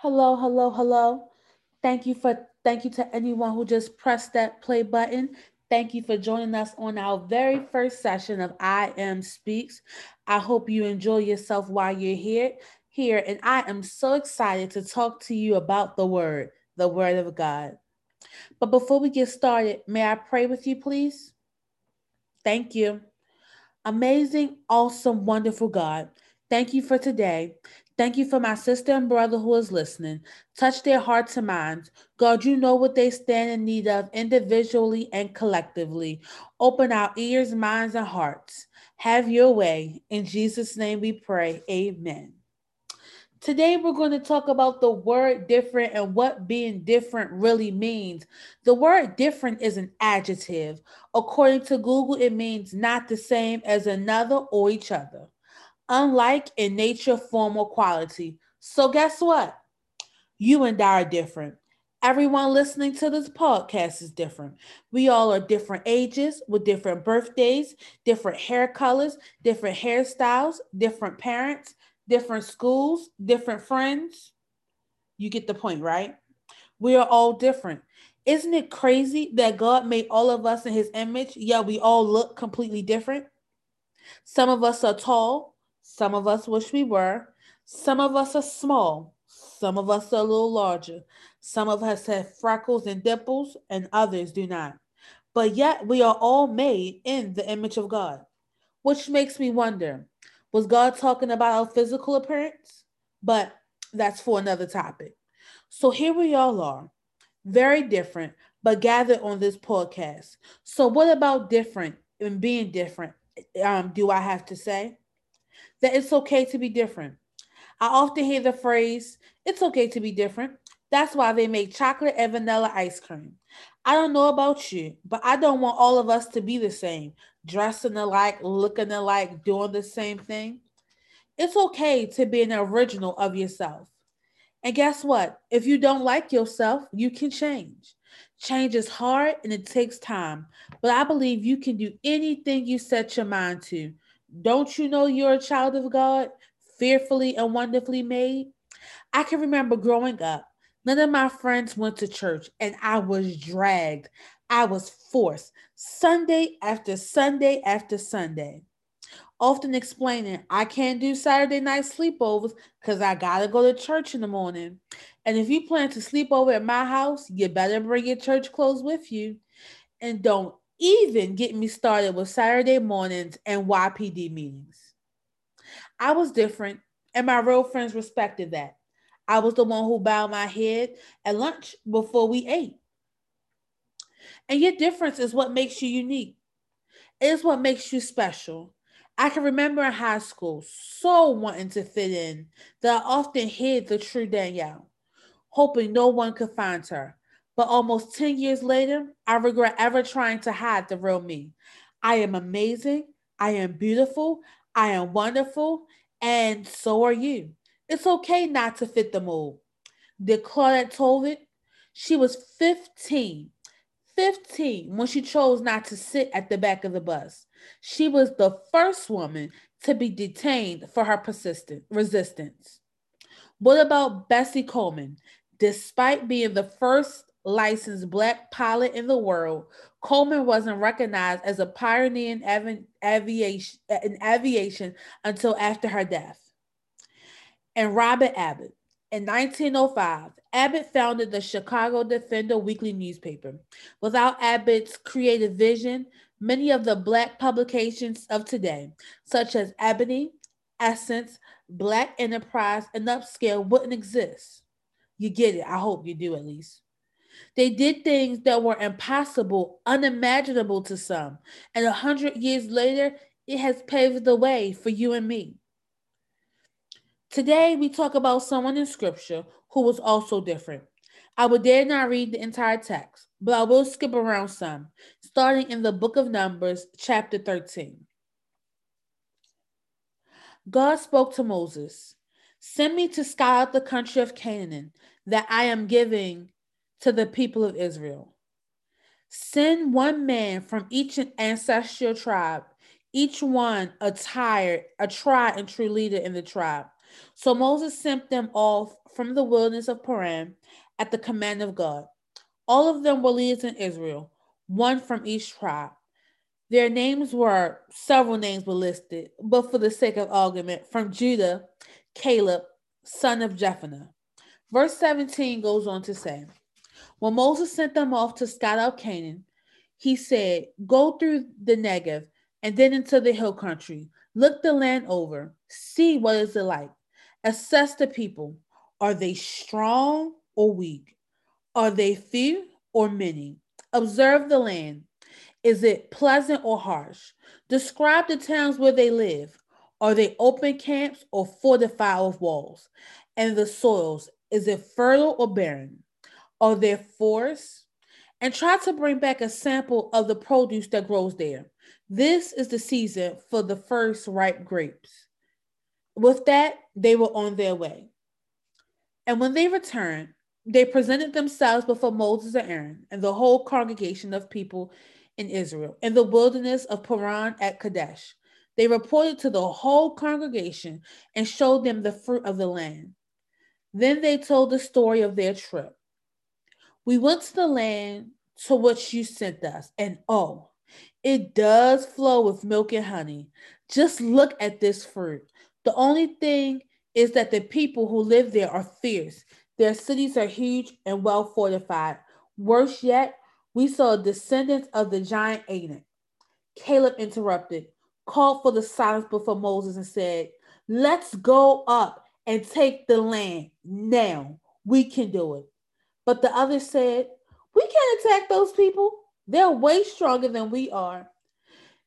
Hello, hello, hello. Thank you for thank you to anyone who just pressed that play button. Thank you for joining us on our very first session of I Am Speaks. I hope you enjoy yourself while you're here. Here, and I am so excited to talk to you about the word, the word of God. But before we get started, may I pray with you, please? Thank you. Amazing, awesome, wonderful God. Thank you for today. Thank you for my sister and brother who is listening. Touch their hearts and minds. God, you know what they stand in need of individually and collectively. Open our ears, minds, and hearts. Have your way. In Jesus' name we pray. Amen. Today, we're going to talk about the word different and what being different really means. The word different is an adjective. According to Google, it means not the same as another or each other unlike in nature, form, or quality. So, guess what? You and I are different. Everyone listening to this podcast is different. We all are different ages with different birthdays, different hair colors, different hairstyles, different parents, different schools, different friends. You get the point, right? We are all different. Isn't it crazy that God made all of us in his image? Yeah, we all look completely different. Some of us are tall, some of us wish we were. Some of us are small. Some of us are a little larger. Some of us have freckles and dimples, and others do not. But yet we are all made in the image of God, which makes me wonder was God talking about our physical appearance? But that's for another topic. So here we all are, very different, but gathered on this podcast. So, what about different and being different? Um, do I have to say? That it's okay to be different. I often hear the phrase, it's okay to be different. That's why they make chocolate and vanilla ice cream. I don't know about you, but I don't want all of us to be the same, dressing alike, looking alike, doing the same thing. It's okay to be an original of yourself. And guess what? If you don't like yourself, you can change. Change is hard and it takes time, but I believe you can do anything you set your mind to. Don't you know you're a child of God, fearfully and wonderfully made? I can remember growing up, none of my friends went to church, and I was dragged. I was forced Sunday after Sunday after Sunday. Often explaining, I can't do Saturday night sleepovers because I got to go to church in the morning. And if you plan to sleep over at my house, you better bring your church clothes with you. And don't even get me started with Saturday mornings and YPD meetings. I was different, and my real friends respected that. I was the one who bowed my head at lunch before we ate. And your difference is what makes you unique. It is what makes you special. I can remember in high school so wanting to fit in that I often hid the true Danielle, hoping no one could find her. But almost 10 years later, I regret ever trying to hide the real me. I am amazing. I am beautiful. I am wonderful. And so are you. It's okay not to fit the mold. Did Claudette it. She was 15. 15 when she chose not to sit at the back of the bus. She was the first woman to be detained for her persistent resistance. What about Bessie Coleman? Despite being the first licensed black pilot in the world, Coleman wasn't recognized as a pioneer in avi- aviation, in aviation until after her death. And Robert Abbott. In 1905, Abbott founded the Chicago Defender weekly newspaper. Without Abbott's creative vision, many of the Black publications of today, such as Ebony, Essence, Black Enterprise, and Upscale, wouldn't exist. You get it. I hope you do at least. They did things that were impossible, unimaginable to some. And a hundred years later, it has paved the way for you and me. Today, we talk about someone in scripture who was also different. I will dare not read the entire text, but I will skip around some, starting in the book of Numbers, chapter 13. God spoke to Moses Send me to scout out the country of Canaan that I am giving to the people of Israel. Send one man from each ancestral tribe, each one a tired, a tried and true leader in the tribe. So Moses sent them off from the wilderness of Paran at the command of God. All of them were leaders in Israel, one from each tribe. Their names were, several names were listed, but for the sake of argument, from Judah, Caleb, son of Jephunneh. Verse 17 goes on to say, When Moses sent them off to scout out Canaan, he said, Go through the Negev and then into the hill country. Look the land over. See what is it like. Assess the people. Are they strong or weak? Are they few or many? Observe the land. Is it pleasant or harsh? Describe the towns where they live. Are they open camps or fortified with walls? And the soils, is it fertile or barren? Are their forests? And try to bring back a sample of the produce that grows there. This is the season for the first ripe grapes. With that, they were on their way. And when they returned, they presented themselves before Moses and Aaron and the whole congregation of people in Israel in the wilderness of Paran at Kadesh. They reported to the whole congregation and showed them the fruit of the land. Then they told the story of their trip. We went to the land to which you sent us, and oh, it does flow with milk and honey. Just look at this fruit. The only thing is that the people who live there are fierce. Their cities are huge and well fortified. Worse yet, we saw descendants of the giant Anak. Caleb interrupted, called for the silence before Moses, and said, Let's go up and take the land now. We can do it. But the others said, We can't attack those people. They're way stronger than we are.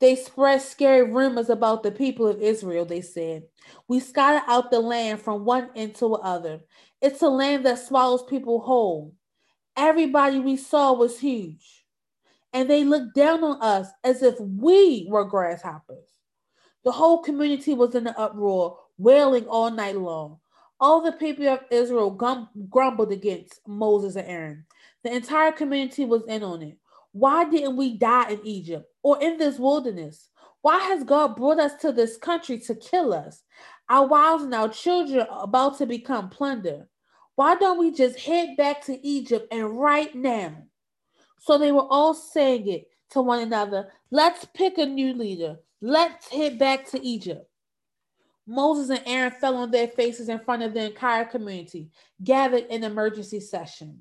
They spread scary rumors about the people of Israel, they said. We scattered out the land from one end to the other. It's a land that swallows people whole. Everybody we saw was huge. And they looked down on us as if we were grasshoppers. The whole community was in an uproar, wailing all night long. All the people of Israel grumbled against Moses and Aaron. The entire community was in on it. Why didn't we die in Egypt or in this wilderness? Why has God brought us to this country to kill us? Our wives and our children are about to become plunder. Why don't we just head back to Egypt and right now? So they were all saying it to one another. Let's pick a new leader. Let's head back to Egypt. Moses and Aaron fell on their faces in front of the entire community, gathered in emergency session.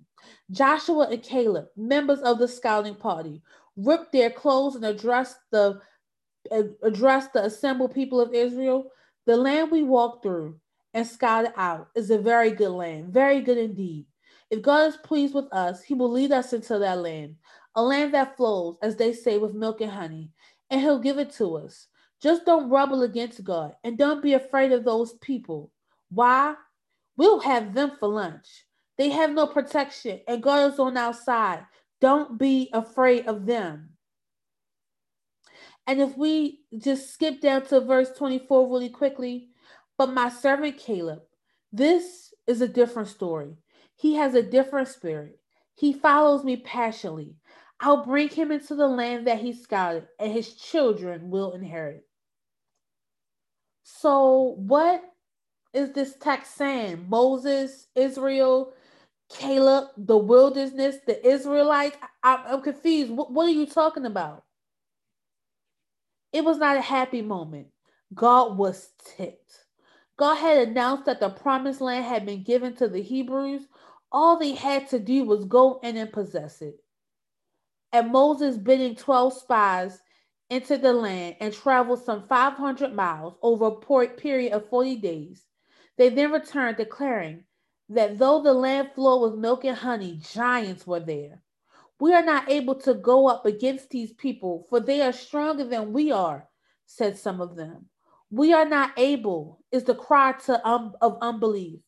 Joshua and Caleb, members of the scouting party, ripped their clothes and addressed the uh, addressed the assembled people of Israel. The land we walked through and scouted out is a very good land, very good indeed. If God is pleased with us, He will lead us into that land, a land that flows, as they say, with milk and honey, and He'll give it to us. Just don't rebel against God and don't be afraid of those people. Why? We'll have them for lunch. They have no protection, and God is on our side. Don't be afraid of them. And if we just skip down to verse 24 really quickly, but my servant Caleb, this is a different story. He has a different spirit. He follows me passionately. I'll bring him into the land that he scouted, and his children will inherit. So, what is this text saying? Moses, Israel, Caleb, the wilderness, the Israelites. I, am confused. What, what are you talking about? It was not a happy moment. God was ticked. God had announced that the promised land had been given to the Hebrews. All they had to do was go in and possess it. And Moses bidding 12 spies into the land and traveled some 500 miles over a period of 40 days. They then returned, declaring, that though the land flowed with milk and honey, giants were there. We are not able to go up against these people, for they are stronger than we are, said some of them. We are not able, is the cry to, um, of unbelief.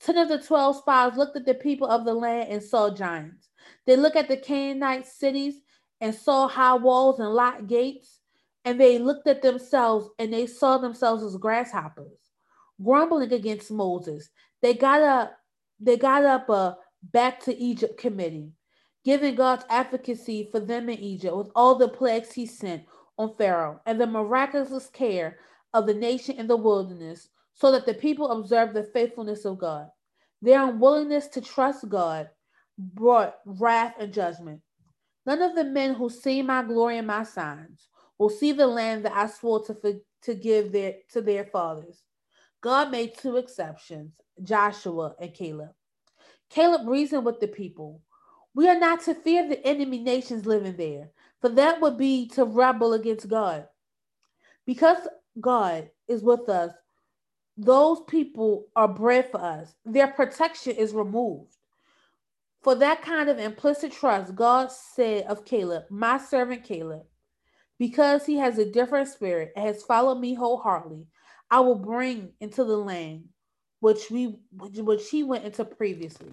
Ten of the twelve spies looked at the people of the land and saw giants. They looked at the Canaanite cities and saw high walls and locked gates, and they looked at themselves and they saw themselves as grasshoppers. Grumbling against Moses, they got up they got up a back to Egypt committee, giving God's advocacy for them in Egypt with all the plagues he sent on Pharaoh and the miraculous care of the nation in the wilderness so that the people observed the faithfulness of God. Their unwillingness to trust God brought wrath and judgment. None of the men who see my glory and my signs will see the land that I swore to, to give their, to their fathers. God made two exceptions Joshua and Caleb. Caleb reasoned with the people. We are not to fear the enemy nations living there, for that would be to rebel against God. Because God is with us, those people are bread for us. Their protection is removed. For that kind of implicit trust, God said of Caleb, my servant Caleb, because he has a different spirit and has followed me wholeheartedly, I will bring into the land which we which he went into previously.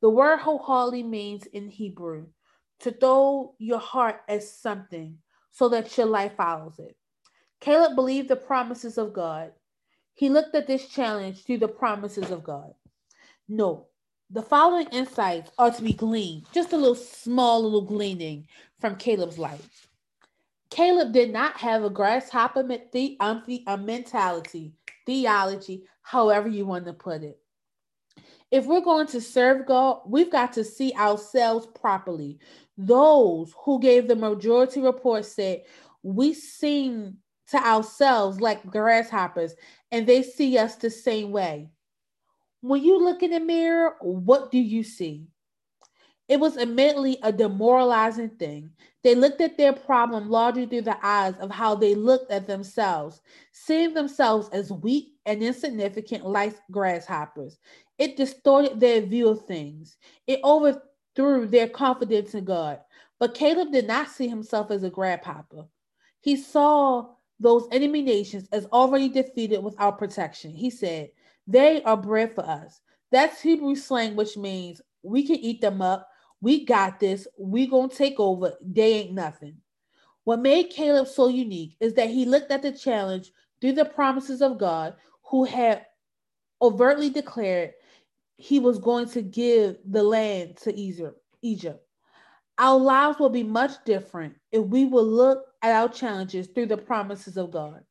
The word wholeheartedly means in Hebrew to throw your heart as something so that your life follows it. Caleb believed the promises of God. He looked at this challenge through the promises of God. No, the following insights are to be gleaned, just a little small little gleaning from Caleb's life. Caleb did not have a grasshopper the, um, the, a mentality, theology, however you want to put it. If we're going to serve God, we've got to see ourselves properly. Those who gave the majority report said, We seem to ourselves like grasshoppers, and they see us the same way. When you look in the mirror, what do you see? It was admittedly a demoralizing thing. They looked at their problem largely through the eyes of how they looked at themselves, seeing themselves as weak and insignificant like grasshoppers. It distorted their view of things. It overthrew their confidence in God. But Caleb did not see himself as a grasshopper. He saw those enemy nations as already defeated without protection. He said, They are bread for us. That's Hebrew slang, which means we can eat them up. We got this. We gonna take over. They ain't nothing. What made Caleb so unique is that he looked at the challenge through the promises of God, who had overtly declared he was going to give the land to Egypt. Our lives will be much different if we will look at our challenges through the promises of God.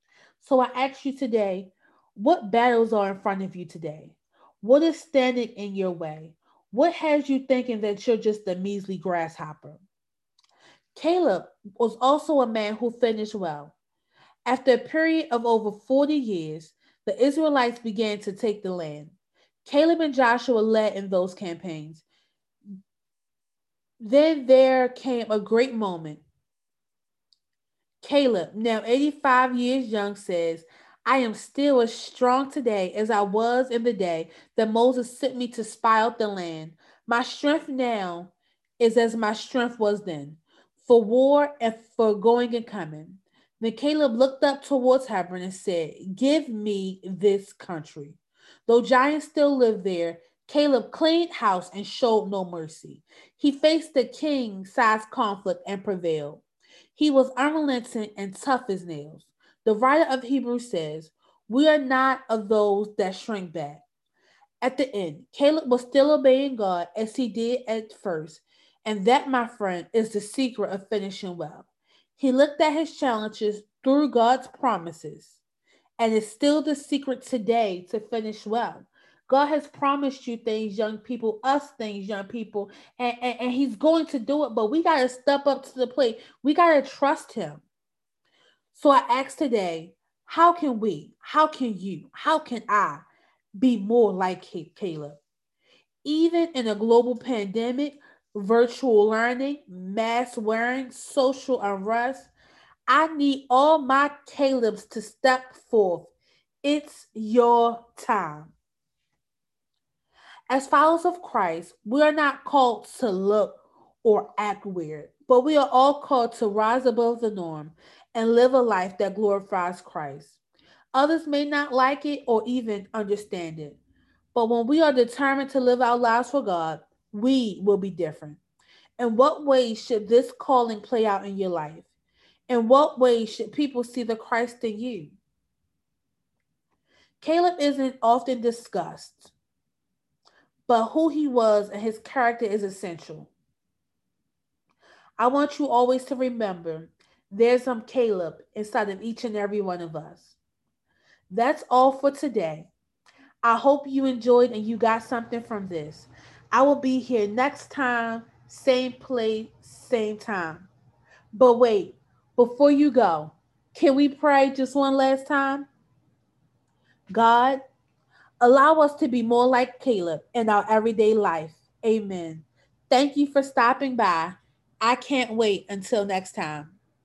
So I ask you today, what battles are in front of you today? What is standing in your way? What has you thinking that you're just a measly grasshopper? Caleb was also a man who finished well. After a period of over 40 years, the Israelites began to take the land. Caleb and Joshua led in those campaigns. Then there came a great moment. Caleb, now 85 years young, says, I am still as strong today as I was in the day that Moses sent me to spy out the land. My strength now is as my strength was then, for war and for going and coming. Then Caleb looked up towards Hebron and said, Give me this country. Though giants still lived there, Caleb cleaned house and showed no mercy. He faced the king sized conflict and prevailed. He was unrelenting and tough as nails. The writer of Hebrews says, We are not of those that shrink back. At the end, Caleb was still obeying God as he did at first. And that, my friend, is the secret of finishing well. He looked at his challenges through God's promises. And it's still the secret today to finish well. God has promised you things, young people, us things, young people, and, and, and He's going to do it, but we got to step up to the plate. We got to trust Him. So I ask today, how can we, how can you, how can I be more like Caleb? Even in a global pandemic, virtual learning, mask wearing, social unrest, I need all my Calebs to step forth. It's your time. As followers of Christ, we are not called to look or act weird, but we are all called to rise above the norm and live a life that glorifies Christ. Others may not like it or even understand it, but when we are determined to live our lives for God, we will be different. In what ways should this calling play out in your life? In what ways should people see the Christ in you? Caleb isn't often discussed, but who he was and his character is essential. I want you always to remember there's some Caleb inside of each and every one of us. That's all for today. I hope you enjoyed and you got something from this. I will be here next time, same place, same time. But wait, before you go, can we pray just one last time? God, allow us to be more like Caleb in our everyday life. Amen. Thank you for stopping by. I can't wait until next time.